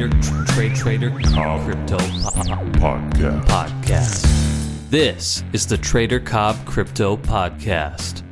Trader Trade Trader Cobb Crypto po- Podcast. Podcast. This is the Trader Cobb Crypto Podcast.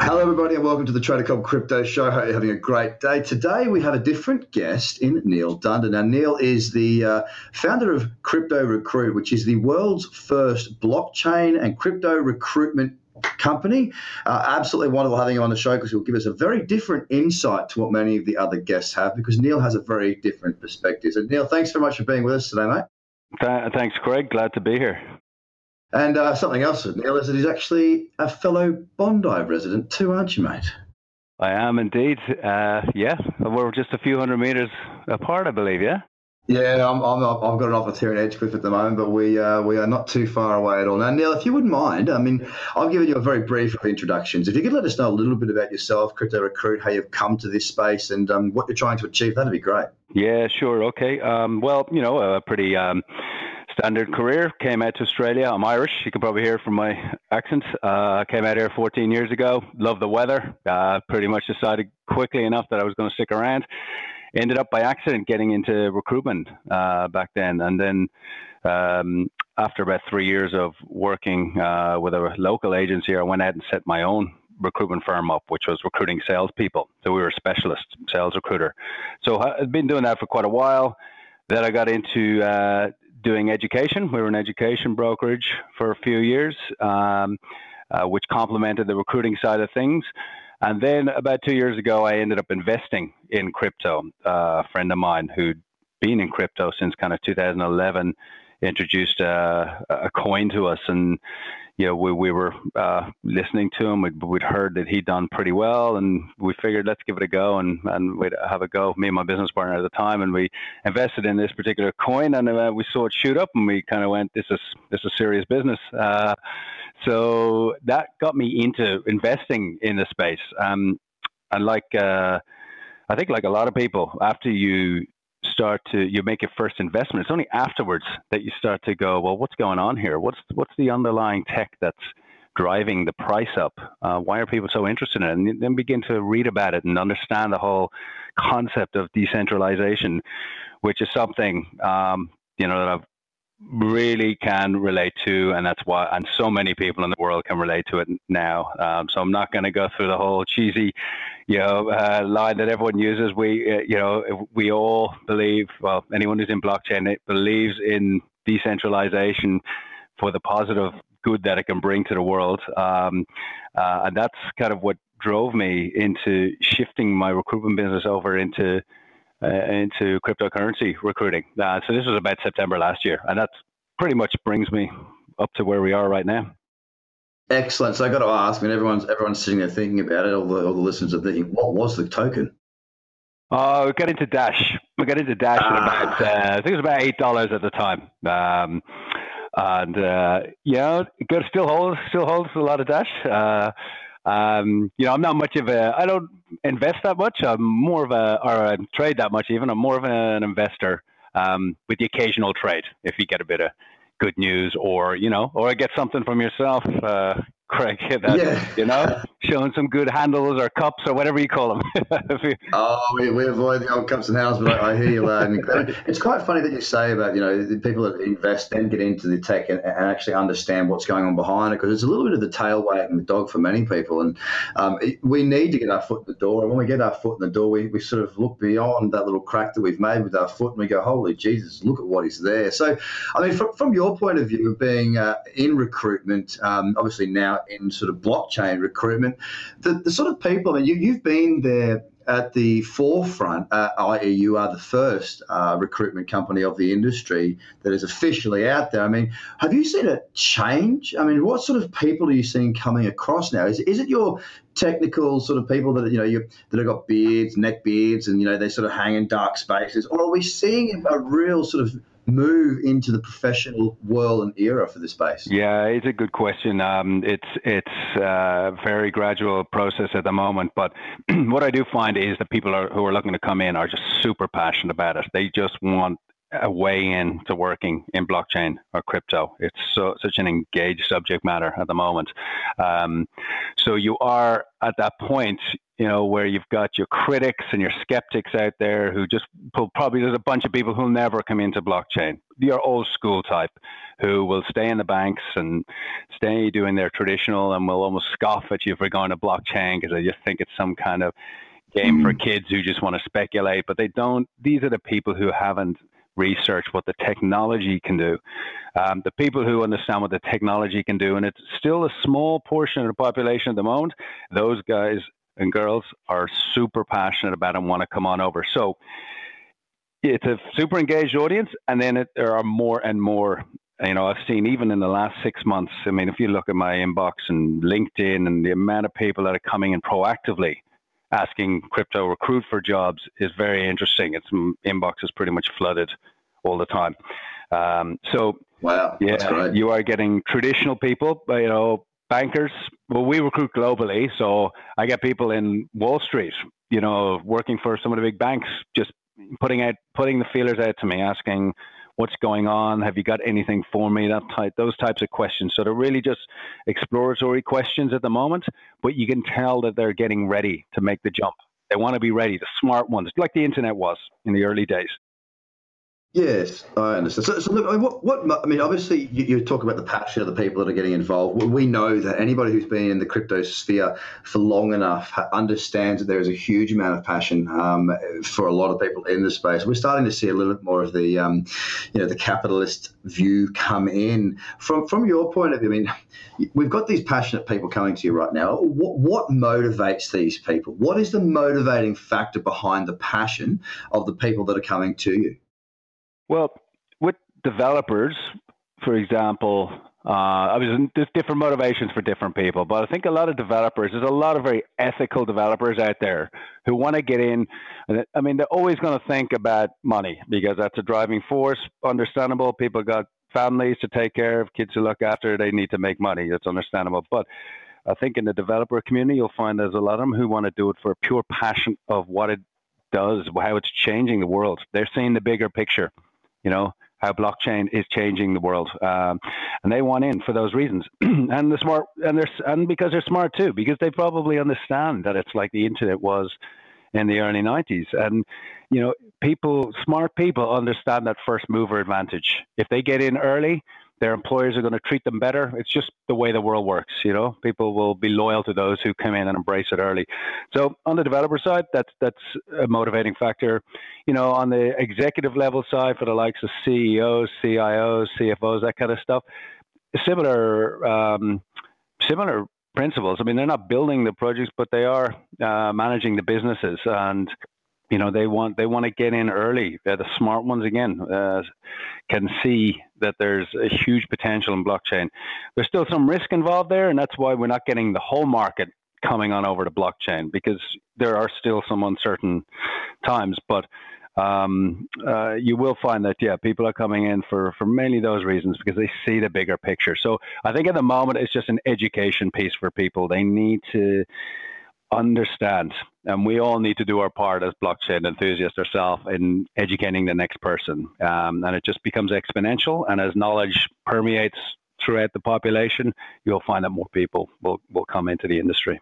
Hello, everybody, and welcome to the Trader Cobb Crypto Show. Hope you're having a great day. Today, we have a different guest in Neil Dundon. Now, Neil is the uh, founder of Crypto Recruit, which is the world's first blockchain and crypto recruitment company. Uh, absolutely wonderful having him on the show because he'll give us a very different insight to what many of the other guests have because Neil has a very different perspective. So, Neil, thanks very much for being with us today, mate. Th- thanks, Craig. Glad to be here. And uh, something else with Neil is that he's actually a fellow Bondi resident too, aren't you, mate? I am indeed. Uh, yeah, we're just a few hundred meters apart, I believe. Yeah. Yeah, I'm, I'm, I've got an office here in Edgecliff at the moment, but we uh, we are not too far away at all. Now, Neil, if you wouldn't mind, I mean, I've given you a very brief of introductions. If you could let us know a little bit about yourself, Crypto Recruit, how you've come to this space, and um, what you're trying to achieve, that'd be great. Yeah, sure. Okay. Um, well, you know, a pretty um, standard career. Came out to Australia. I'm Irish. You can probably hear from my accent. Uh, came out here 14 years ago. Love the weather. Uh, pretty much decided quickly enough that I was going to stick around. Ended up by accident getting into recruitment uh, back then, and then um, after about three years of working uh, with a local agency, I went out and set my own recruitment firm up, which was recruiting salespeople. So we were a specialist sales recruiter. So I've been doing that for quite a while. Then I got into uh, doing education. We were an education brokerage for a few years, um, uh, which complemented the recruiting side of things. And then about two years ago, I ended up investing in crypto. Uh, a friend of mine who'd been in crypto since kind of 2011 introduced a coin to us, and you know we we were uh, listening to him. We'd, we'd heard that he'd done pretty well, and we figured let's give it a go and and we'd have a go. Me and my business partner at the time, and we invested in this particular coin, and uh, we saw it shoot up, and we kind of went, this is this is serious business. Uh, so that got me into investing in the space. Um, and like, uh, I think like a lot of people, after you start to, you make your first investment, it's only afterwards that you start to go, well, what's going on here? What's, what's the underlying tech that's driving the price up? Uh, why are people so interested in it? And then begin to read about it and understand the whole concept of decentralization, which is something, um, you know, that I've really can relate to, and that's why, and so many people in the world can relate to it now. Um, so I'm not going to go through the whole cheesy, you know, uh, line that everyone uses. We, uh, you know, we all believe. Well, anyone who's in blockchain it believes in decentralization for the positive good that it can bring to the world, um, uh, and that's kind of what drove me into shifting my recruitment business over into into cryptocurrency recruiting. Uh, so this was about September last year, and that pretty much brings me up to where we are right now. Excellent. So I got to ask. I mean, everyone's everyone's sitting there thinking about it. All the all the listeners are thinking, what was the token? Oh, we got into Dash. We got into Dash ah. about uh, I think it was about eight dollars at the time. Um, and uh, you know, it still holds still holds a lot of Dash. Uh, um, you know, I'm not much of a, I don't invest that much. I'm more of a, or I trade that much even. I'm more of an investor um, with the occasional trade if you get a bit of good news or, you know, or get something from yourself. Uh, Craig, that, yeah. you know, showing some good handles or cups or whatever you call them. oh, we, we avoid the old cups and handles, but I, I hear you. Uh, it's quite funny that you say about, you know, the people that invest then get into the tech and, and, actually understand what's going on behind it because it's a little bit of the tail wagging the dog for many people. And um, it, we need to get our foot in the door. And when we get our foot in the door, we, we sort of look beyond that little crack that we've made with our foot and we go, holy Jesus, look at what is there. So, I mean, from, from your point of view of being uh, in recruitment, um, obviously now in sort of blockchain recruitment, the, the sort of people, I mean, you, you've been there at the forefront, uh, i.e., you are the first uh, recruitment company of the industry that is officially out there. I mean, have you seen it change? I mean, what sort of people are you seeing coming across now? Is, is it your technical sort of people that you know you that have got beards, neck beards, and you know they sort of hang in dark spaces, or are we seeing a real sort of move into the professional world and era for the space? Yeah, it's a good question. Um, it's it's a very gradual process at the moment, but what I do find is that people are, who are looking to come in are just super passionate about it. They just want a way in to working in blockchain or crypto. It's so, such an engaged subject matter at the moment. Um, so you are at that point, you know, where you've got your critics and your skeptics out there who just probably there's a bunch of people who'll never come into blockchain. Your old school type who will stay in the banks and stay doing their traditional and will almost scoff at you for going to blockchain because they just think it's some kind of game for mm. kids who just want to speculate, but they don't. These are the people who haven't researched what the technology can do. Um, the people who understand what the technology can do, and it's still a small portion of the population at the moment, those guys and girls are super passionate about and want to come on over. So it's a super engaged audience, and then it, there are more and more. You know, I've seen even in the last six months. I mean, if you look at my inbox and LinkedIn, and the amount of people that are coming in proactively asking crypto recruit for jobs is very interesting. Its inbox is pretty much flooded all the time. Um, so, wow, yeah, you are getting traditional people, you know, bankers. Well, we recruit globally, so I get people in Wall Street, you know, working for some of the big banks, just putting out, putting the feelers out to me, asking what's going on, have you got anything for me, that type, those types of questions. So they're really just exploratory questions at the moment, but you can tell that they're getting ready to make the jump. They want to be ready, the smart ones, like the internet was in the early days. Yes, I understand. So, so look, I mean, what, what, I mean, obviously, you, you, talk about the passion of the people that are getting involved. We know that anybody who's been in the crypto sphere for long enough understands that there is a huge amount of passion um, for a lot of people in the space. We're starting to see a little bit more of the, um, you know, the capitalist view come in. From from your point of view, I mean, we've got these passionate people coming to you right now. What, what motivates these people? What is the motivating factor behind the passion of the people that are coming to you? Well, with developers, for example, uh, I mean, there's different motivations for different people, but I think a lot of developers, there's a lot of very ethical developers out there who want to get in. I mean, they're always going to think about money because that's a driving force. Understandable. People got families to take care of, kids to look after. They need to make money. That's understandable. But I think in the developer community, you'll find there's a lot of them who want to do it for a pure passion of what it does, how it's changing the world. They're seeing the bigger picture you know, how blockchain is changing the world, um, and they want in for those reasons. and the smart, and they're and because they're smart too, because they probably understand that it's like the internet was in the early '90s, and you know, people, smart people, understand that first mover advantage. If they get in early, their employers are going to treat them better. It's just the way the world works, you know. People will be loyal to those who come in and embrace it early. So on the developer side, that's that's a motivating factor. You know, on the executive level side, for the likes of CEOs, CIOs, CFOs, that kind of stuff, similar um, similar principles. I mean, they're not building the projects, but they are uh, managing the businesses and you know they want they want to get in early. They're the smart ones again uh, can see that there's a huge potential in blockchain. There's still some risk involved there, and that's why we're not getting the whole market coming on over to blockchain because there are still some uncertain times. But um, uh, you will find that yeah, people are coming in for for mainly those reasons because they see the bigger picture. So I think at the moment it's just an education piece for people. They need to understand, and we all need to do our part as blockchain enthusiasts ourselves in educating the next person. Um, and it just becomes exponential. And as knowledge permeates throughout the population, you'll find that more people will, will come into the industry.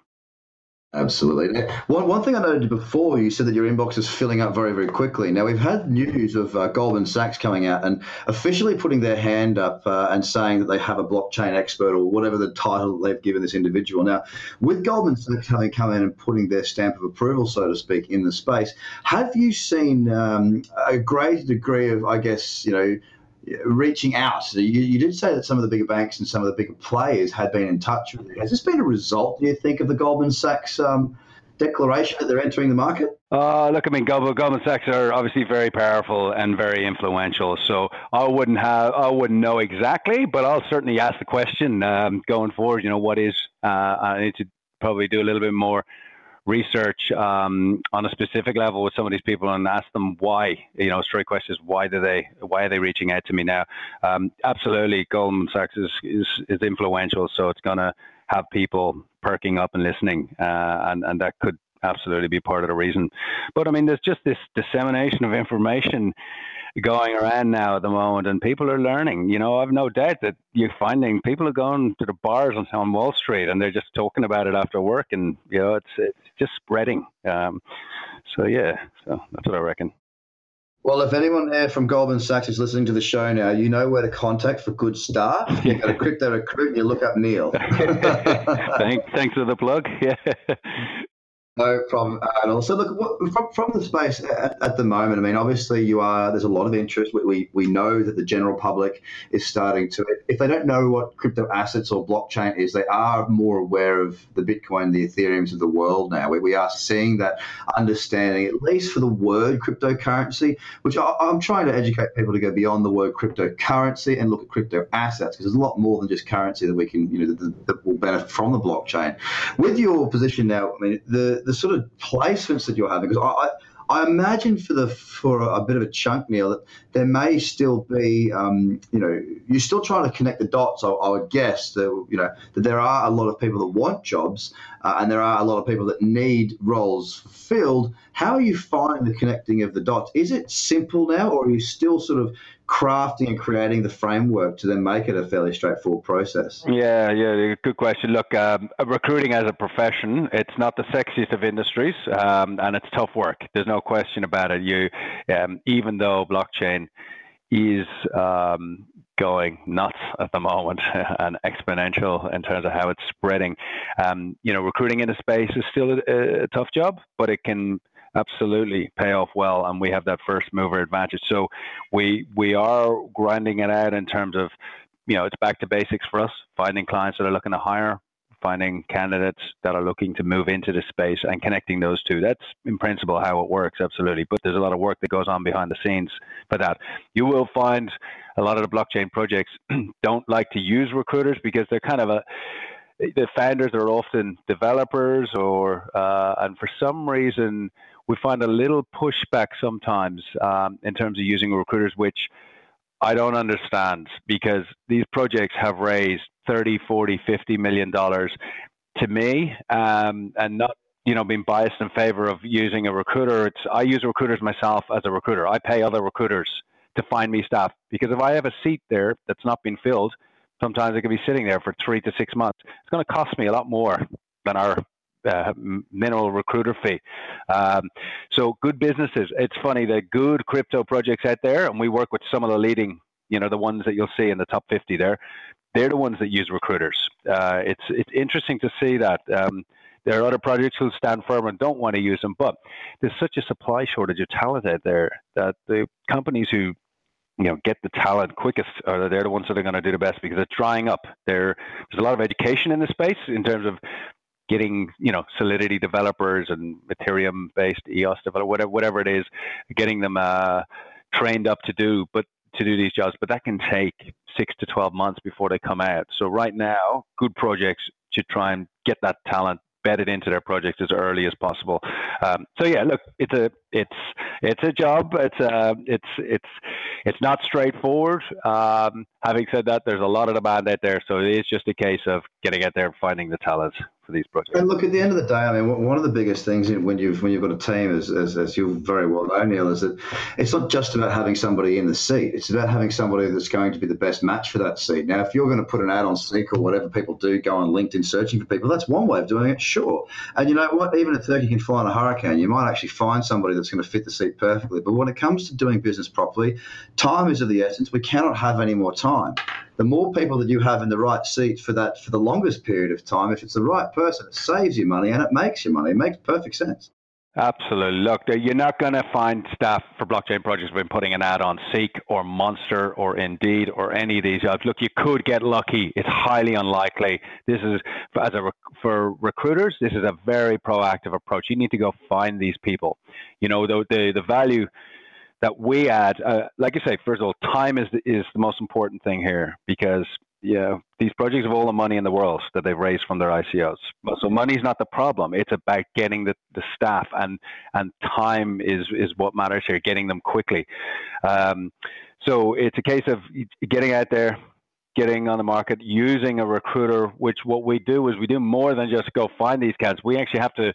Absolutely. One, one thing I noted before, you said that your inbox is filling up very, very quickly. Now, we've had news of uh, Goldman Sachs coming out and officially putting their hand up uh, and saying that they have a blockchain expert or whatever the title they've given this individual. Now, with Goldman Sachs having come in and putting their stamp of approval, so to speak, in the space, have you seen um, a great degree of, I guess, you know, reaching out. You, you, did say that some of the bigger banks and some of the bigger players had been in touch. Has this been a result, do you think, of the Goldman Sachs um, declaration that they're entering the market? Uh, look, I mean, Goldman, Goldman Sachs are obviously very powerful and very influential. So I wouldn't have, I wouldn't know exactly, but I'll certainly ask the question um, going forward. You know, what is? Uh, I need to probably do a little bit more research um, on a specific level with some of these people and ask them why. You know, straight questions: Why do they? Why are they reaching out to me now? Um, absolutely, Goldman Sachs is, is is influential, so it's going to have people perking up and listening, uh, and and that could absolutely be part of the reason. But I mean, there's just this dissemination of information going around now at the moment, and people are learning. You know, I've no doubt that you're finding people are going to the bars on, on Wall Street, and they're just talking about it after work, and you know, it's it's just spreading. Um, so yeah, so that's what I reckon. Well, if anyone there from Goldman Sachs is listening to the show now, you know where to contact for good staff. You go to Crypto Recruit and you look up Neil. thanks, thanks for the plug. Yeah. No problem uh, at all. So, look, from, from the space uh, at, at, the moment, I mean, obviously, you are. There's a lot of interest. We, we, we know that the general public is starting to. If they don't know what crypto assets or blockchain is, they are more aware of the Bitcoin, the Ethereum's of the world now. We, we are seeing that understanding, at least for the word cryptocurrency, which I, am trying to educate people to go beyond the word cryptocurrency and look at crypto assets because there's a lot more than just currency that we can, you know, that, that will benefit from the blockchain. With your position now, I mean, the the sort of placements that you're having because I, I imagine for the for a, bit of a chunk, Neil, that there may still be, um, you know, you're still trying to connect the dots. I, I, would guess that you know that there are a lot of people that want jobs, uh, and there are a lot of people that need roles filled. How are you finding the connecting of the dots? Is it simple now, or are you still sort of crafting and creating the framework to then make it a fairly straightforward process? Yeah, yeah, good question. Look, um, recruiting as a profession, it's not the sexiest of industries, um, and it's tough work. There's no question about it. You, um, even though blockchain is um, going nuts at the moment and exponential in terms of how it's spreading. Um, you know, recruiting in a space is still a, a, tough job, but it can absolutely pay off well, and we have that first mover advantage. So we we are grinding it out in terms of, you know, it's back to basics for us, finding clients that are looking to hire, finding candidates that are looking to move into the space and connecting those two. That's in principle how it works, absolutely. But there's a lot of work that goes on behind the scenes for that. You will find a lot of the blockchain projects don't like to use recruiters because they're kind of a the founders are often developers or uh, and for some reason we find a little pushback sometimes um, in terms of using recruiters, which I don't understand because these projects have raised 30, 40, 50 million dollars to me, um, and not you know being biased in favor of using a recruiter. It's I use recruiters myself as a recruiter. I pay other recruiters to find me staff because if I have a seat there that's not been filled, sometimes it could be sitting there for three to six months. It's going to cost me a lot more than our uh, minimal recruiter fee. Um, so good businesses. It's funny the good crypto projects out there, and we work with some of the leading, you know, the ones that you'll see in the top 50 there. They're the ones that use recruiters. Uh, it's it's interesting to see that. Um, there are other projects who stand firm and don't want to use them, but there's such a supply shortage of talent out there that the companies who you know get the talent quickest are they're the ones that are going to do the best because it's drying up there there's a lot of education in the space in terms of getting you know Solidity developers and Ethereum based EOS developers, whatever whatever it is, getting them uh, trained up to do, but to do these jobs. But that can take six to twelve months before they come out. So right now, good projects should try and get that talent bedded into their projects as early as possible. Um, so yeah, look, it's a it's it's a job. It's uh, it's it's it's not straightforward. Um, having said that, there's a lot of demand out there, so it is just a case of getting out there and finding the talent for these projects. And look, at the end of the day, I mean, one of the biggest things when you've when you've got a team, as, as, as you very well know, Neil, is that it's not just about having somebody in the seat. It's about having somebody that's going to be the best match for that seat. Now, if you're going to put an ad on Seek or whatever people do, go on LinkedIn searching for people, that's one way of doing it, sure. And you know what? Even at 30, you can fly in a hurricane. You might actually find somebody that's going to fit the seat perfectly. But when it comes to doing business properly, time is of the essence. We cannot have any more time the more people that you have in the right seat for that for the longest period of time, if it's the right person, it saves you money and it makes you money. It makes perfect sense. Absolutely. Look, uh, you're not going to find staff for blockchain projects by putting an ad on Seek or Monster or Indeed or any of these jobs. Look, you could get lucky. It's highly unlikely. This is as a for recruiters. This is a very proactive approach. You need to go find these people. You know, the the, the value that we add, uh, like I say, first of all, time is the, is the most important thing here because yeah, these projects have all the money in the world that they've raised from their ICOs. So money's not the problem. It's about getting the, the staff and and time is is what matters here. Getting them quickly. Um, so it's a case of getting out there, getting on the market, using a recruiter. Which what we do is we do more than just go find these candidates. We actually have to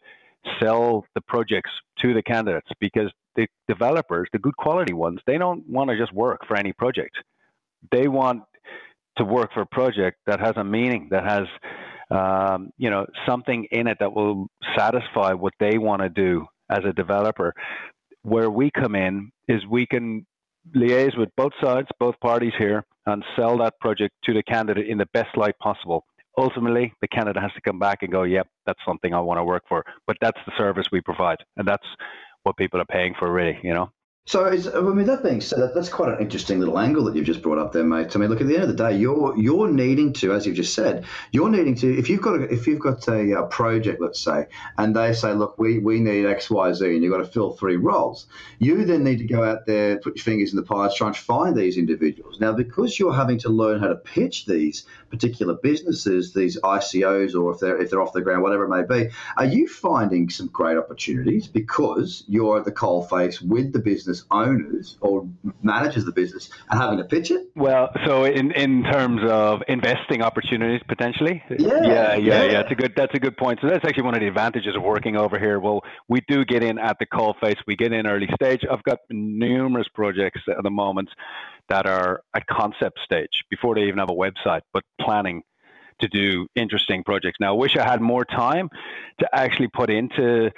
sell the projects to the candidates because the developers, the good quality ones, they don't want to just work for any project. They want to work for a project that has a meaning, that has um, you know something in it that will satisfy what they want to do as a developer. Where we come in is we can liaise with both sides, both parties here, and sell that project to the candidate in the best light possible. Ultimately, the candidate has to come back and go, "Yep, that's something I want to work for." But that's the service we provide, and that's what people are paying for, really. You know. So, is, I mean, that being said, that, that's quite an interesting little angle that you've just brought up there, mate. I mean, look, at the end of the day, you're you're needing to, as you've just said, you're needing to. If you've got a, if you've got a, a project, let's say, and they say, look, we, we need X, Y, Z, and you've got to fill three roles, you then need to go out there, put your fingers in the pies, try and find these individuals. Now, because you're having to learn how to pitch these particular businesses, these ICOs, or if they're if they're off the ground, whatever it may be, are you finding some great opportunities because you're at the coalface with the business owners? or manages the business and having to pitch it? Well, so in, in terms of investing opportunities potentially, yeah, yeah, yeah, yeah, yeah. That's a good that's a good point. So that's actually one of the advantages of working over here. Well, we do get in at the call face. We get in early stage. I've got numerous projects at the moment that are at concept stage before they even have a website, but planning to do interesting projects. Now, I wish I had more time to actually put into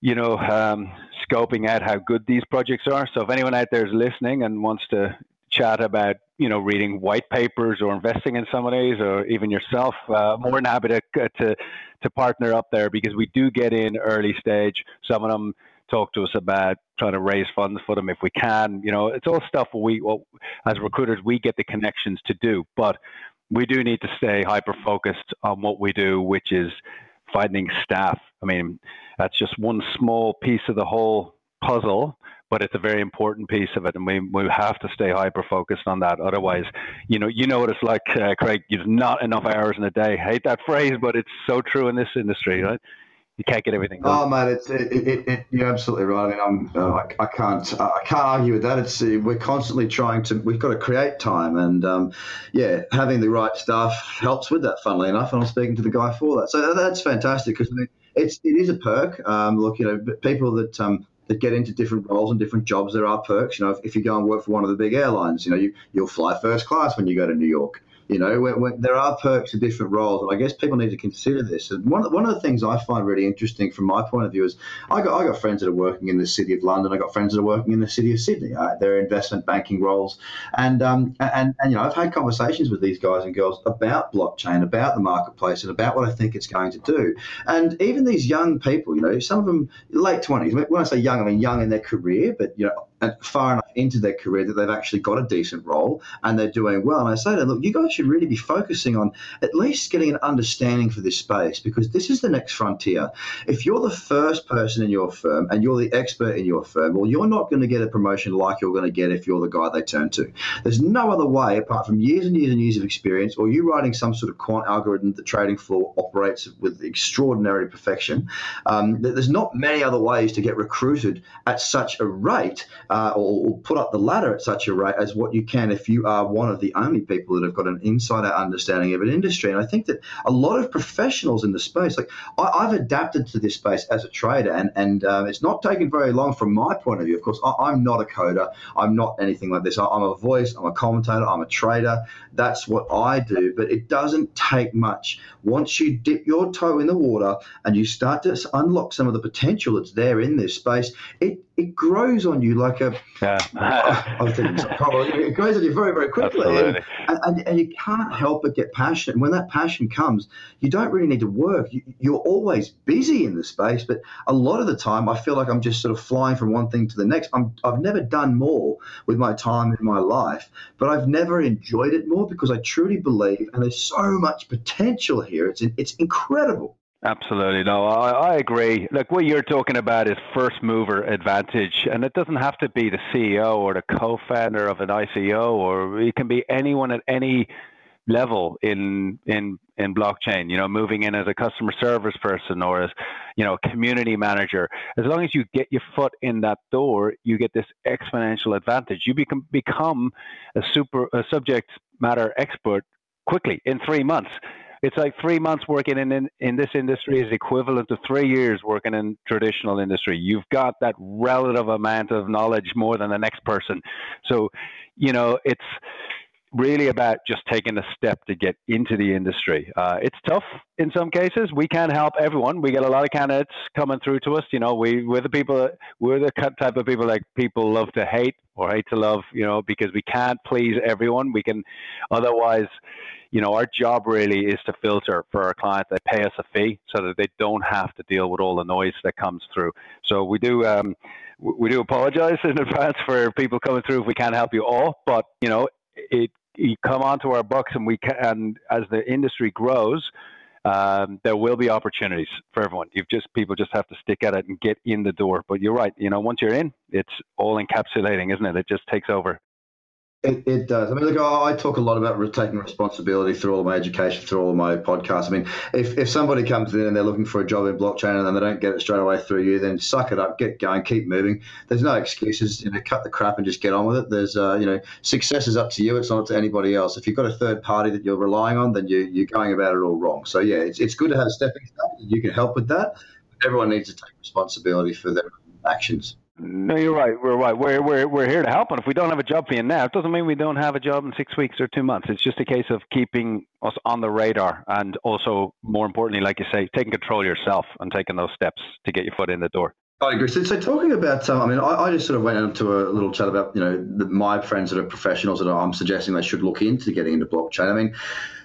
you know, um, scoping out how good these projects are. So if anyone out there is listening and wants to chat about, you know, reading white papers or investing in some of these, or even yourself, uh, more than happy to, to to partner up there because we do get in early stage. Some of them talk to us about trying to raise funds for them if we can. You know, it's all stuff we, well, as recruiters, we get the connections to do, but we do need to stay hyper focused on what we do, which is finding staff. I mean, that's just one small piece of the whole puzzle, but it's a very important piece of it, and we we have to stay hyper focused on that. Otherwise, you know, you know what it's like, uh, Craig. You've not enough hours in a day. I hate that phrase, but it's so true in this industry, right? You can't get everything done. Oh man, it's it, it, it, you're absolutely right. I mean, I'm uh, I, I, can't I can't argue with that. It's uh, we're constantly trying to we've got to create time, and um, yeah, having the right staff helps with that. Funnily enough, and I'm speaking to the guy for that. So that's fantastic because I mean, it's it is a perk. Um, look, you know, people that um, that get into different roles and different jobs, there are perks. You know, if, if, you go and work for one of the big airlines, you know, you, you'll fly first class when you go to New York. You know, there are perks to different roles, and I guess people need to consider this. And one, one of the things I find really interesting from my point of view is I got I got friends that are working in the city of London. I got friends that are working in the city of Sydney. Uh, they're investment banking roles, and um and and you know I've had conversations with these guys and girls about blockchain, about the marketplace, and about what I think it's going to do. And even these young people, you know, some of them late twenties. When I say young, I mean young in their career, but you know far enough into their career that they've actually got a decent role and they're doing well. And I say to them, look, you guys should really be focusing on at least getting an understanding for this space because this is the next frontier. If you're the first person in your firm and you're the expert in your firm, well, you're not going to get a promotion like you're going to get if you're the guy they turn to. There's no other way apart from years and years and years of experience or you writing some sort of quant algorithm that the trading floor operates with extraordinary perfection. Um, there's not many other ways to get recruited at such a rate uh, or, or, put up the ladder at such a rate as what you can if you are one of the only people that have got an insider understanding of an industry. And I think that a lot of professionals in the space, like I, have adapted to this space as a trader, and and um, it's not taken very long from my point of view. Of course, I, am not a coder. I'm not anything like this. I, I'm a voice. I'm a commentator. I'm a trader. That's what I do. But it doesn't take much. Once you dip your toe in the water and you start to unlock some of the potential that's there in this space, it it grows on you like a. Yeah. I was thinking oh, it grows on you very, very quickly, and, and, and, you can't help but get passionate. And when that passion comes, you don't really need to work. You, you're always busy in the space, but a lot of the time, I feel like I'm just sort of flying from one thing to the next. I'm, I've never done more with my time in my life, but I've never enjoyed it more because I truly believe, and there's so much potential here. It's it's incredible. Absolutely. No, I, I agree. Like what you're talking about is first mover advantage, and it doesn't have to be the CEO or the co-founder of an ICO, or it can be anyone at any level in in in blockchain. You know, moving in as a customer service person or as you know community manager. As long as you get your foot in that door, you get this exponential advantage. You become become a super a subject matter expert quickly in three months It's like three months working in, in, in this industry is equivalent to three years working in traditional industry. You've got that relative amount of knowledge more than the next person. So, you know, it's really about just taking a step to get into the industry. Uh, it's tough in some cases. We can't help everyone. We get a lot of candidates coming through to us. You know, we we're the people. We're the type of people like people love to hate or hate to love. You know, because we can't please everyone. We can, otherwise, you know, our job really is to filter for our clients. They pay us a fee so that they don't have to deal with all the noise that comes through. So we do. Um, we do apologize in advance for people coming through if we can't help you all, but you know, it you come onto our books and we can, and as the industry grows, um, there will be opportunities for everyone. You've just people just have to stick at it and get in the door. But you're right. You know, once you're in, it's all encapsulating, isn't it? It just takes over. It, it does. I mean, look, I talk a lot about taking responsibility through all of my education, through all of my podcasts. I mean, if, if somebody comes in and they're looking for a job in blockchain and then they don't get it straight away through you, then suck it up, get going, keep moving. There's no excuses. You know, cut the crap and just get on with it. There's, uh, you know, success is up to you. It's not up to anybody else. If you've got a third party that you're relying on, then you, you're going about it all wrong. So yeah, it's, it's good to have stepping stones. You can help with that. Everyone needs to take responsibility for their actions. No, you're right. We're right. We're, we're, we're here to help. And if we don't have a job for you now, it doesn't mean we don't have a job in six weeks or two months. It's just a case of keeping us on the radar and also, more importantly, like you say, taking control yourself and taking those steps to get your foot in the door. I agree. So, so talking about, um, I mean, I, I, just sort of went into a little chat about, you know, the, my friends that are professionals that I'm suggesting they should look into getting into blockchain. I mean,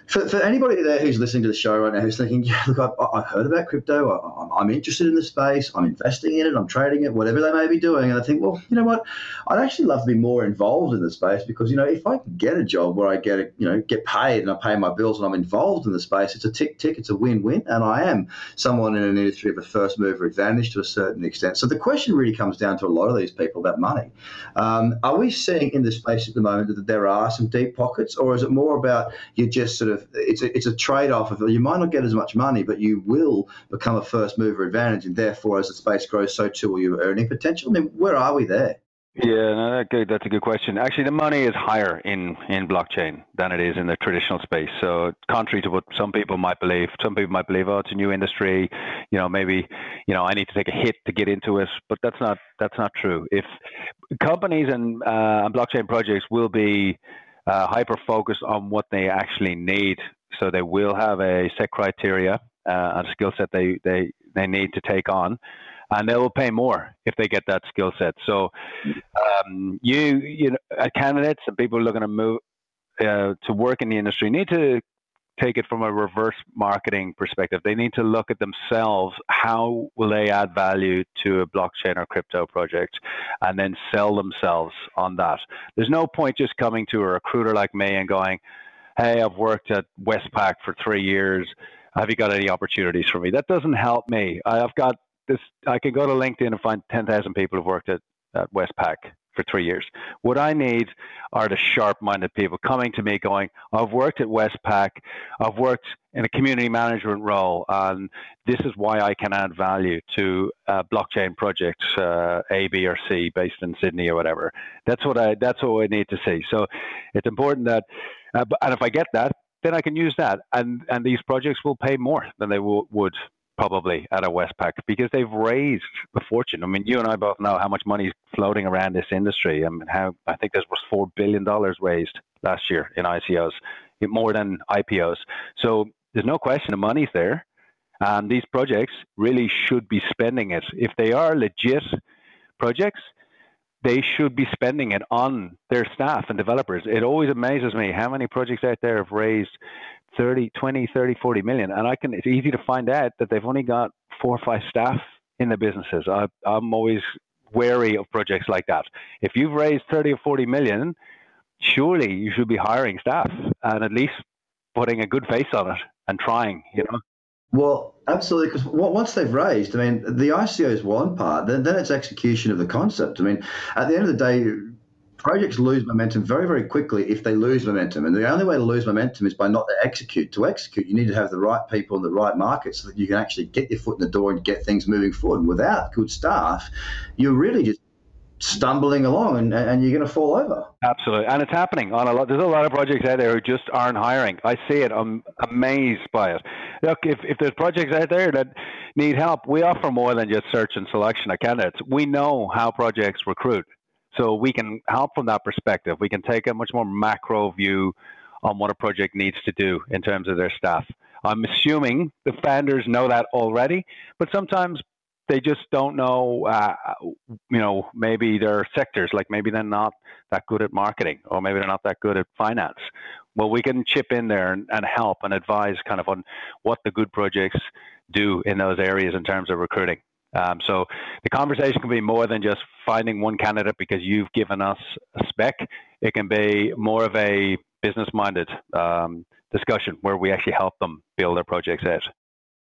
for, for anybody there who's listening to the show right now who's thinking, yeah, look, I, have heard about crypto. I, am interested in the space. I'm investing in it. I'm trading it, whatever they may be doing. And I think, well, you know what? I'd actually love to be more involved in the space because, you know, if I can get a job where I get, a, you know, get paid and I pay my bills and I'm involved in the space, it's a tick tick. It's a win win. And I am someone in an industry of a first mover advantage to a certain extent. So the question really comes down to a lot of these people about money. Um, are we seeing in the space at the moment that there are some deep pockets, or is it more about you're just sort of of it's a, it's a trade off of you might not get as much money, but you will become a first mover advantage, and therefore, as the space grows, so too will your earning potential. I mean, where are we there? Yeah, no, that good. That's a good question. Actually, the money is higher in, in blockchain than it is in the traditional space. So, contrary to what some people might believe, some people might believe, oh, it's a new industry. You know, maybe, you know, I need to take a hit to get into it. But that's not that's not true. If companies and uh, blockchain projects will be uh, hyper focused on what they actually need. So they will have a set criteria uh, and skill set they, they, they need to take on. And they will pay more if they get that skill set. So, um, you, you know, uh, candidates and people looking to move uh, to work in the industry need to take it from a reverse marketing perspective. They need to look at themselves. How will they add value to a blockchain or crypto project and then sell themselves on that? There's no point just coming to a recruiter like me and going, Hey, I've worked at Westpac for three years. Have you got any opportunities for me? That doesn't help me. I've got this, I can go to LinkedIn and find 10,000 people who've worked at, at Westpac for three years. What I need are the sharp minded people coming to me going, I've worked at Westpac, I've worked in a community management role, and this is why I can add value to uh, blockchain projects uh, A, B, or C based in Sydney or whatever. That's what I that's what I need to see. So it's important that, uh, and if I get that, then I can use that, and and these projects will pay more than they w- would probably at a Westpac because they've raised a fortune. I mean, you and I both know how much money is floating around this industry. I mean, how I think there was four billion dollars raised last year in ICOs, more than IPOs. So there's no question the money's there, and these projects really should be spending it. If they are legit projects, they should be spending it on their staff and developers. It always amazes me how many projects out there have raised 30, 20, 30, 40 million. And I can, it's easy to find out that they've only got four or five staff in the businesses. I, I'm always wary of projects like that. If you've raised 30 or 40 million, surely you should be hiring staff and at least putting a good face on it and trying, you know? Well, absolutely. Because once they've raised, I mean, the ICO is one part. Then, then it's execution of the concept. I mean, at the end of the day, projects lose momentum very, very quickly if they lose momentum. And the only way to lose momentum is by not to execute. To execute, you need to have the right people in the right market so that you can actually get your foot in the door and get things moving forward. And without good staff, you're really just stumbling along and, and you're going to fall over. Absolutely. And it's happening on a lot. There's a lot of projects out there who just aren't hiring. I see it. I'm amazed by it. Look, if, if there's projects out there that need help, we offer more than just search and selection of candidates. We know how projects recruit. So we can help from that perspective. We can take a much more macro view on what a project needs to do in terms of their staff. I'm assuming the founders know that already, but sometimes they just don't know, uh, you know, maybe their sectors, like maybe they're not that good at marketing or maybe they're not that good at finance. Well, we can chip in there and, and help and advise kind of on what the good projects do in those areas in terms of recruiting. Um, so the conversation can be more than just finding one candidate because you've given us a spec. It can be more of a business-minded um, discussion where we actually help them build their projects out.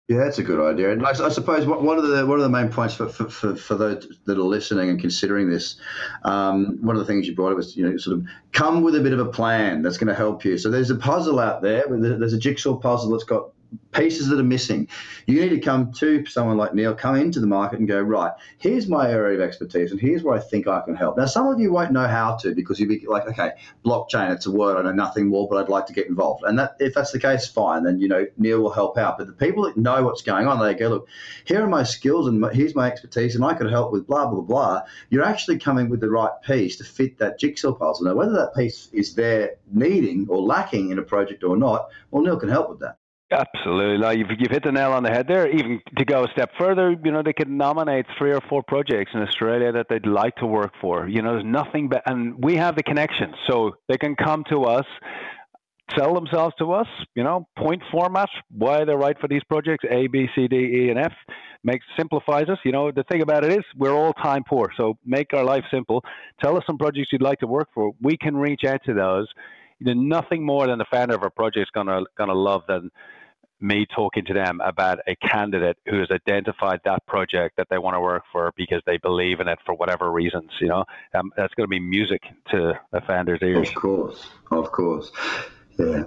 Yeah, that's a good idea. And I, I suppose one of the one of the main points for, for, for, for, those that are listening and considering this, um, one of the things you brought up was you know sort of come with a bit of a plan that's going to help you. So there's a puzzle out there. There's a jigsaw puzzle that's got pieces that are missing. You need to come to someone like Neil, come into the market and go, right, here's my area of expertise and here's where I think I can help. Now, some of you won't know how to because you'll be like, okay, blockchain, it's a word, I know nothing more, but I'd like to get involved. And that if that's the case, fine, then, you know, Neil will help out. But the people that know what's going on, they go, look, here are my skills and here's my expertise and I could help with blah, blah, blah. You're actually coming with the right piece to fit that jigsaw puzzle. Now, whether that piece is there needing or lacking in a project or not, well, Neil can help with that. Absolutely. You've, you've hit the nail on the head there. Even to go a step further, you know, they could nominate three or four projects in Australia that they'd like to work for. You know, there's nothing but, and we have the connections. So they can come to us, sell themselves to us, you know, point format, why they're right for these projects, A, B, C, D, E, and F. Makes simplifies us. You know, the thing about it is we're all time poor. So make our life simple. Tell us some projects you'd like to work for. We can reach out to those. You know, nothing more than the founder of a project is gonna gonna love than me talking to them about a candidate who has identified that project that they want to work for because they believe in it for whatever reasons. You know, um, that's going to be music to a founder's ears. Of course, of course, yeah.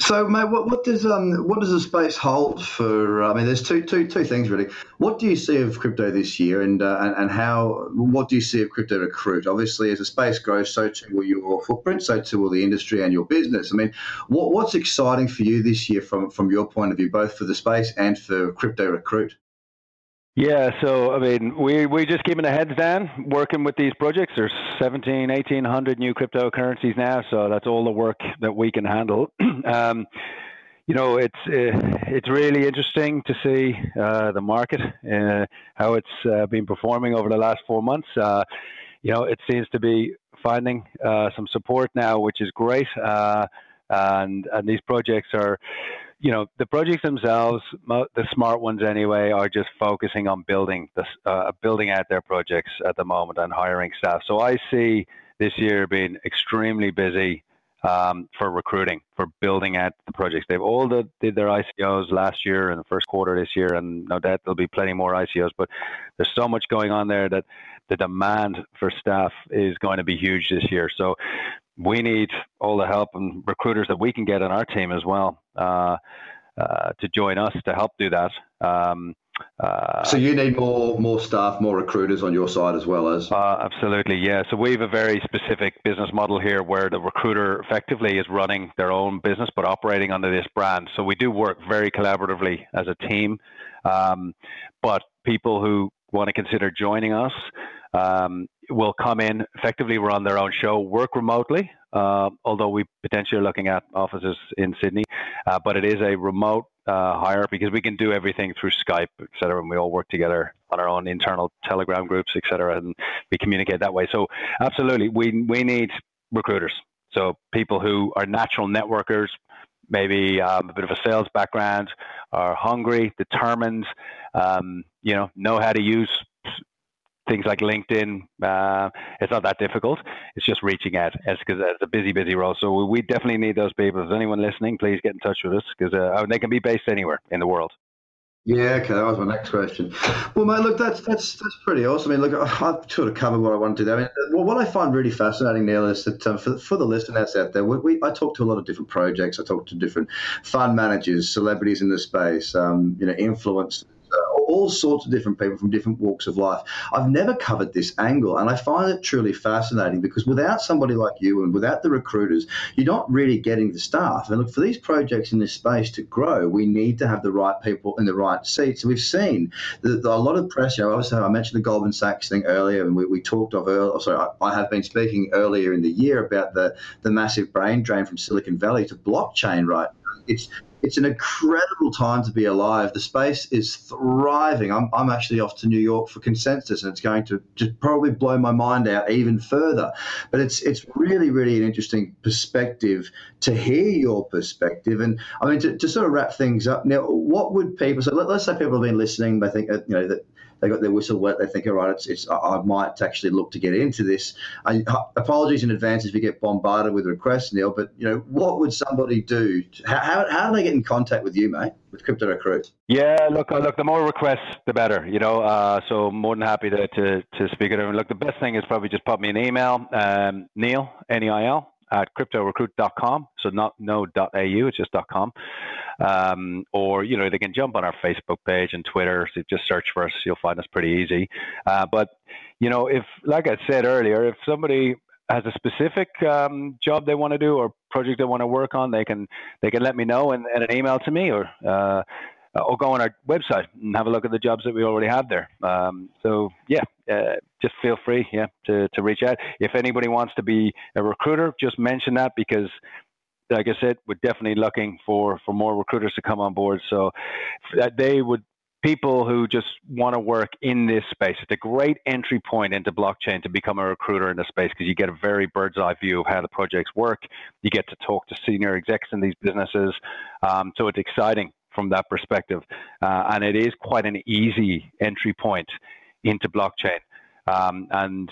So, mate, what, what does um what does the space hold for? I mean, there's two two two things really. What do you see of crypto this year, and uh, and, and how? What do you see of crypto recruit? Obviously, as the space grows, so too will your footprint, so too will the industry and your business. I mean, what what's exciting for you this year from from your point of view, both for the space and for crypto recruit? Yeah, so I mean, we we just keeping the heads down, working with these projects. There's 17, 1800 new cryptocurrencies now, so that's all the work that we can handle. um, you know, it's uh, it's really interesting to see uh, the market, uh, how it's uh, been performing over the last four months. Uh, you know, it seems to be finding uh, some support now, which is great, and and these projects are you know, the projects themselves, the smart ones anyway, are just focusing on building this, uh, building out their projects at the moment and hiring staff. So I see this year being extremely busy um, for recruiting, for building out the projects. They've all did, did their ICOs last year and the first quarter this year, and no doubt there'll be plenty more ICOs. But there's so much going on there that the demand for staff is going to be huge this year. So we need all the help and recruiters that we can get on our team as well uh, uh, to join us to help do that. Um, uh, so you need more more staff, more recruiters on your side as well as. Uh, absolutely, yeah. So we have a very specific business model here where the recruiter effectively is running their own business but operating under this brand. So we do work very collaboratively as a team. Um, but people who want to consider joining us um, will come in, effectively run their own show, work remotely, uh, although we potentially are looking at offices in Sydney. Uh, but it is a remote uh, hire because we can do everything through Skype, et cetera, and we all work together on our own internal Telegram groups, et cetera, and we communicate that way. So absolutely, we, we need recruiters. So people who are natural networkers, maybe um, a bit of a sales background, are hungry, determined, um, you know, know how to use things like LinkedIn. Uh, it's not that difficult. It's just reaching out. It's because it's a busy, busy role. So we definitely need those people. If anyone listening, please get in touch with us because uh, they can be based anywhere in the world. Yeah, okay, that was my next question. Well, mate, look, that's that's that's pretty awesome. I mean, look, I've sort of covered what I wanted to do. I mean, what I find really fascinating, Neil, is that um, for, for the listeners out there, we, we, I talk to a lot of different projects. I talk to different fund managers, celebrities in the space, um, you know, influencers, all sorts of different people from different walks of life. I've never covered this angle, and I find it truly fascinating because without somebody like you and without the recruiters, you're not really getting the staff. And look, for these projects in this space to grow, we need to have the right people in the right seats. we've seen that a lot of press, you know, obviously I mentioned the Goldman Sachs thing earlier, and we, we talked of earlier, oh, sorry, I, I have been speaking earlier in the year about the, the massive brain drain from Silicon Valley to blockchain right it's it's an incredible time to be alive. The space is thriving. I'm, I'm actually off to New York for consensus, and it's going to just probably blow my mind out even further. But it's it's really really an interesting perspective to hear your perspective. And I mean to, to sort of wrap things up now, what would people? So let, us say people have been listening. They think uh, you know that they got their whistle wet. They think, all right, it's, it's I might actually look to get into this. I, apologies in advance if you get bombarded with requests, Neil. But you know, what would somebody do? How, how, how do they get in contact with you, mate, with Crypto Recruit? Yeah, look, uh, look, the more requests, the better. You know, uh, so more than happy to, to to speak at them. Look, the best thing is probably just pop me an email, um, Neil N E I L at cryptorecruit.com. So not no .au, it's just .com. Um, or you know they can jump on our Facebook page and Twitter. So just search for us, you'll find us pretty easy. Uh, but you know, if like I said earlier, if somebody has a specific um, job they want to do or project they want to work on, they can they can let me know and an email to me or uh, or go on our website and have a look at the jobs that we already have there. Um, so yeah, uh, just feel free, yeah, to, to reach out. If anybody wants to be a recruiter, just mention that because like I said, we're definitely looking for, for more recruiters to come on board. So they would people who just want to work in this space. It's a great entry point into blockchain to become a recruiter in the space because you get a very bird's eye view of how the projects work. You get to talk to senior execs in these businesses. Um, so it's exciting from that perspective. Uh, and it is quite an easy entry point into blockchain. Um, and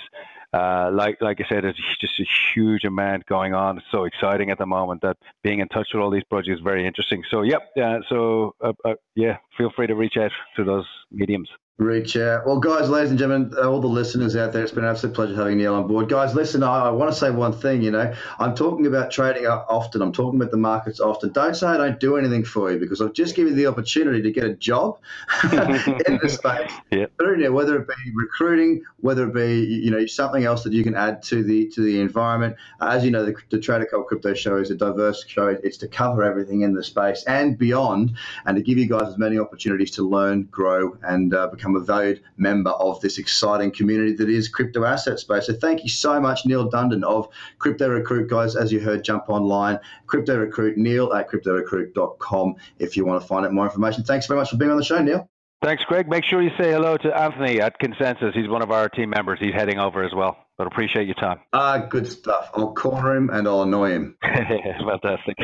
uh, like like I said, it's just a huge amount going on. It's so exciting at the moment that being in touch with all these projects is very interesting. So yep, yeah, so uh, uh, yeah, feel free to reach out to those mediums. Reach out. Well, guys, ladies and gentlemen, all the listeners out there, it's been an absolute pleasure having Neil on board. Guys, listen, I, I want to say one thing. You know, I'm talking about trading often. I'm talking about the markets often. Don't say I don't do anything for you because I've just given you the opportunity to get a job in this space. Yep. Whether it be recruiting, whether it be you know something else that you can add to the to the environment. As you know, the, the Trader Cobb Crypto Show is a diverse show. It's to cover everything in the space and beyond, and to give you guys as many opportunities to learn, grow, and uh, become become a valued member of this exciting community that is crypto asset space. So thank you so much, Neil Dundon of Crypto Recruit, guys. As you heard, jump online, Crypto Recruit, Neil at cryptorecruit.com if you want to find out more information. Thanks very much for being on the show, Neil. Thanks, Greg. Make sure you say hello to Anthony at Consensus. He's one of our team members. He's heading over as well. But appreciate your time. Ah, good stuff. I'll corner him and I'll annoy him. Fantastic.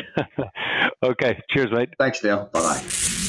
okay. Cheers, mate. Thanks, Neil. Bye bye